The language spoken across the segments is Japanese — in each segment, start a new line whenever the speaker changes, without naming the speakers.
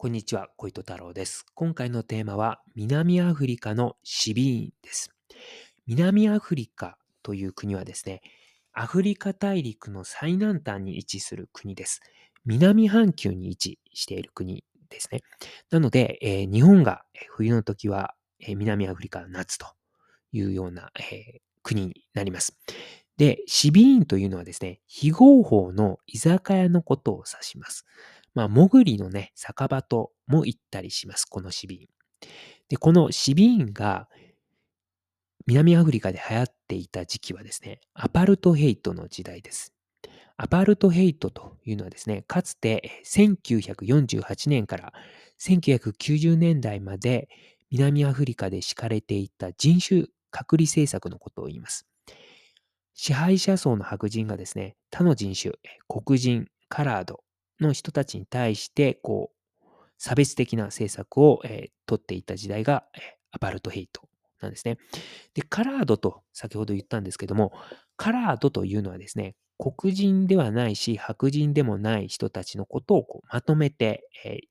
こんにちは、小糸太郎です。今回のテーマは南アフリカのシビーンです。南アフリカという国はですね、アフリカ大陸の最南端に位置する国です。南半球に位置している国ですね。なので、えー日本が冬の時は、えー南アフリカは夏というような、えー国になります。で、シビーンというのはですね、非合法の居酒屋のことを指します。まあ、もぐりのね、酒場とも言ったりします、このシビーン。で、このシビーンが南アフリカで流行っていた時期はですね、アパルトヘイトの時代です。アパルトヘイトというのはですね、かつて1948年から1990年代まで南アフリカで敷かれていた人種隔離政策のことを言います。支配者層の白人がですね、他の人種、黒人、カラードの人たちに対して、こう、差別的な政策を、えー取っていた時代が、えーアパルトヘイトなんですね。で、カラードと先ほど言ったんですけども、カラードというのはですね、黒人ではないし、白人でもない人たちのことをこうまとめて、えー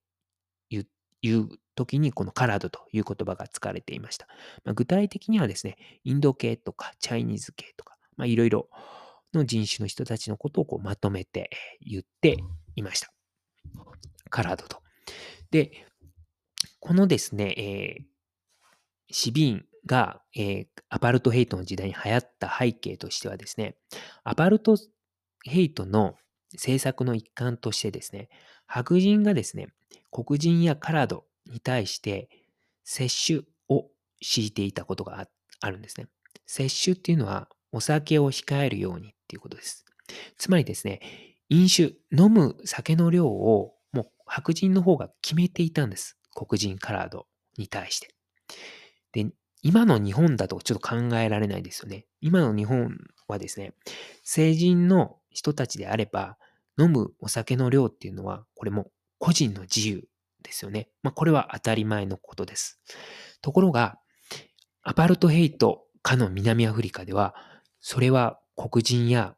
言う時にこのカラードという言葉が使われていました。まあ具体的にはですね、インド系とかチャイニーズ系とか、いろいろの人種の人たちのことをこうまとめて言っていました。カラードと。で、このですね、えーシビーンが、えーアパルトヘイトの時代に流行った背景としてはですね、アパルトヘイトの政策の一環としてですね、白人がですね、黒人やカラードに対して接種を敷いていたことがああるんですね。接種っていうのはお酒を控えるようにっていうことです。つまりですね、飲酒、飲む酒の量をもう白人の方が決めていたんです。黒人カラードに対して。で、今の日本だとちょっと考えられないですよね。今の日本はですね、成人の人たちであれば、飲むお酒の量っていうのは、これも個人の自由ですよね。まあ、これは当たり前のことです。ところが、アパルトヘイト下の南アフリカでは、それは黒人や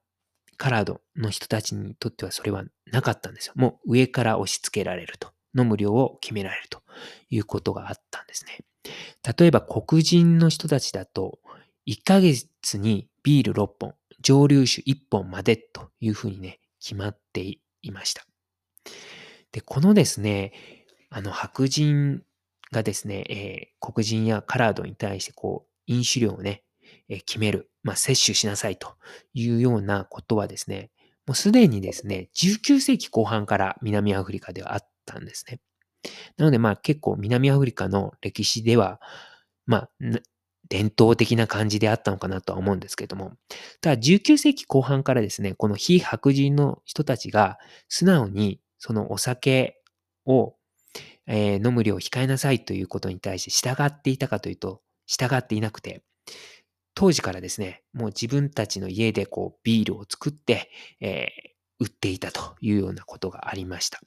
カラードの人たちにとってはそれはなかったんですよ。もう上から押し付けられると。飲む量を決められるということがあったんですね。例えば黒人の人たちだと、1ヶ月にビール6本、蒸留酒1本までというふうにね、決まっていました。で、このですね、あの白人がですね、えー黒人やカラードに対してこう、飲酒量をね、決める、まあ、摂取しなさいというようなことはですね、もうすでにですね、19世紀後半から南アフリカではあったんですね。なのでまあ結構南アフリカの歴史では、まあ、伝統的な感じであったのかなとは思うんですけども、ただ19世紀後半からですね、この非白人の人たちが素直にそのお酒を、えー飲む量を控えなさいということに対して従っていたかというと、従っていなくて、当時からですね、もう自分たちの家でこうビールを作って、えー売っていたというようなことがありました。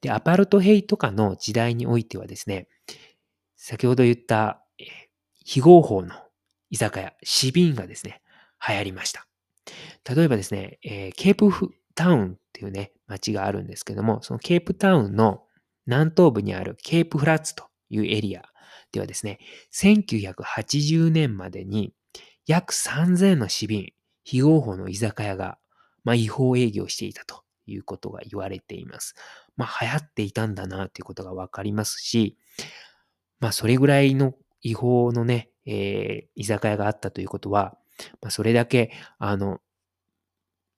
で、アパルトヘイト下の時代においてはですね、先ほど言った、えー非合法の居酒屋、シビンがですね、流行りました。例えばですね、えーケープタウンっていうね、街があるんですけども、そのケープタウンの南東部にあるケープフラッツというエリアではですね、1980年までに約3000のシビーン、非合法の居酒屋が、まあ、違法営業していたということが言われています。まあ、流行っていたんだなということがわかりますし、まあ、それぐらいの違法のね、えー居酒屋があったということは、まあ、それだけ、あの、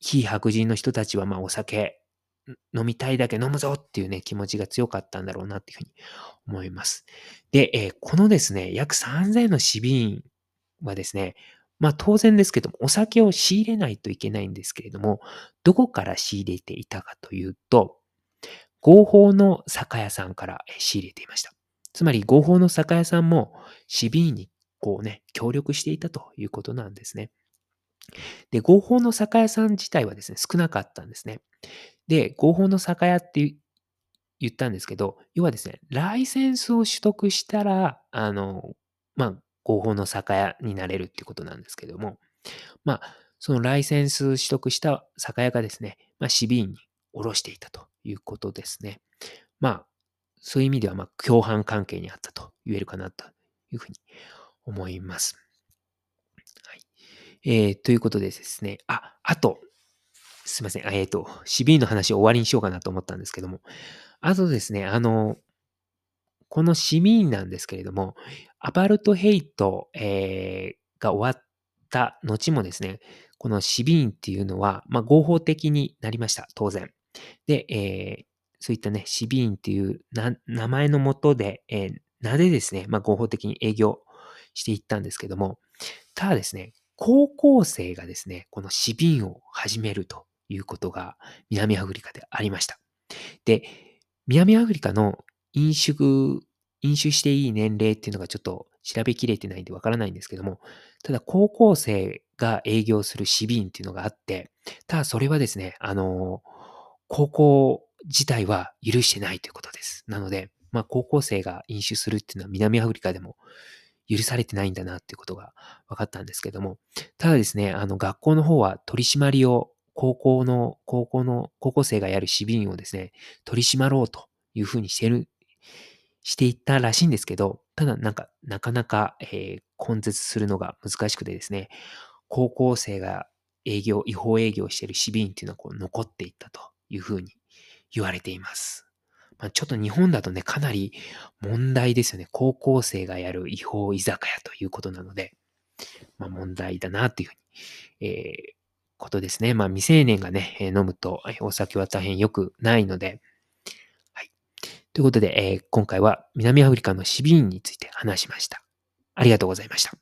非白人の人たちは、まあ、お酒飲みたいだけ飲むぞっていうね、気持ちが強かったんだろうなっていうふうに思います。で、えーこのですね、約3000のシビーンはですね、まあ当然ですけども、お酒を仕入れないといけないんですけれども、どこから仕入れていたかというと、合法の酒屋さんから仕入れていました。つまり合法の酒屋さんもシビーにこうね、協力していたということなんですね。で、合法の酒屋さん自体はですね、少なかったんですね。で、合法の酒屋って言ったんですけど、要はですね、ライセンスを取得したら、あの、まあ、合法の酒屋になれるっていうことなんですけども、まあ、そのライセンス取得した酒屋がですね、まあ、シビーンに卸していたということですね。まあ、そういう意味では、まあ、共犯関係にあったと言えるかなというふうに思います。はい。えー、ということでですね、あ、あと、すいません、えっ、ー、と、シビーの話を終わりにしようかなと思ったんですけども、あとですね、あの、このシミーンなんですけれども、アパルトヘイト、えー、が終わった後もですね、このシビーンっていうのは、まあ、合法的になりました、当然。で、えー、そういったね、シビーンっていう名前のもとで、えー、名でですね、まあ、合法的に営業していったんですけども、ただですね、高校生がですね、このシビーンを始めるということが南アフリカでありました。で、南アフリカの飲酒、飲酒していい年齢っていうのがちょっと調べきれてないんでわからないんですけども、ただ高校生が営業するシビーンっていうのがあって、ただそれはですね、あの、高校自体は許してないということです。なので、まあ高校生が飲酒するっていうのは南アフリカでも許されてないんだなっていうことが分かったんですけども、ただですね、あの学校の方は取り締まりを高校の、高校の、高校生がやるシビーンをですね、取り締まろうというふうにしてる、していったらしいんですけど、ただなんか、なかなか、えー、根絶するのが難しくてですね、高校生が営業、違法営業しているシビーンっていうのはこう残っていったというふうに言われています。まあ、ちょっと日本だとね、かなり問題ですよね。高校生がやる違法居酒屋ということなので、まあ、問題だなというふうに、えー、ことですね。まあ、未成年がね、飲むとお酒は大変良くないので、ということで、えー、今回は南アフリカのシビーンについて話しました。ありがとうございました。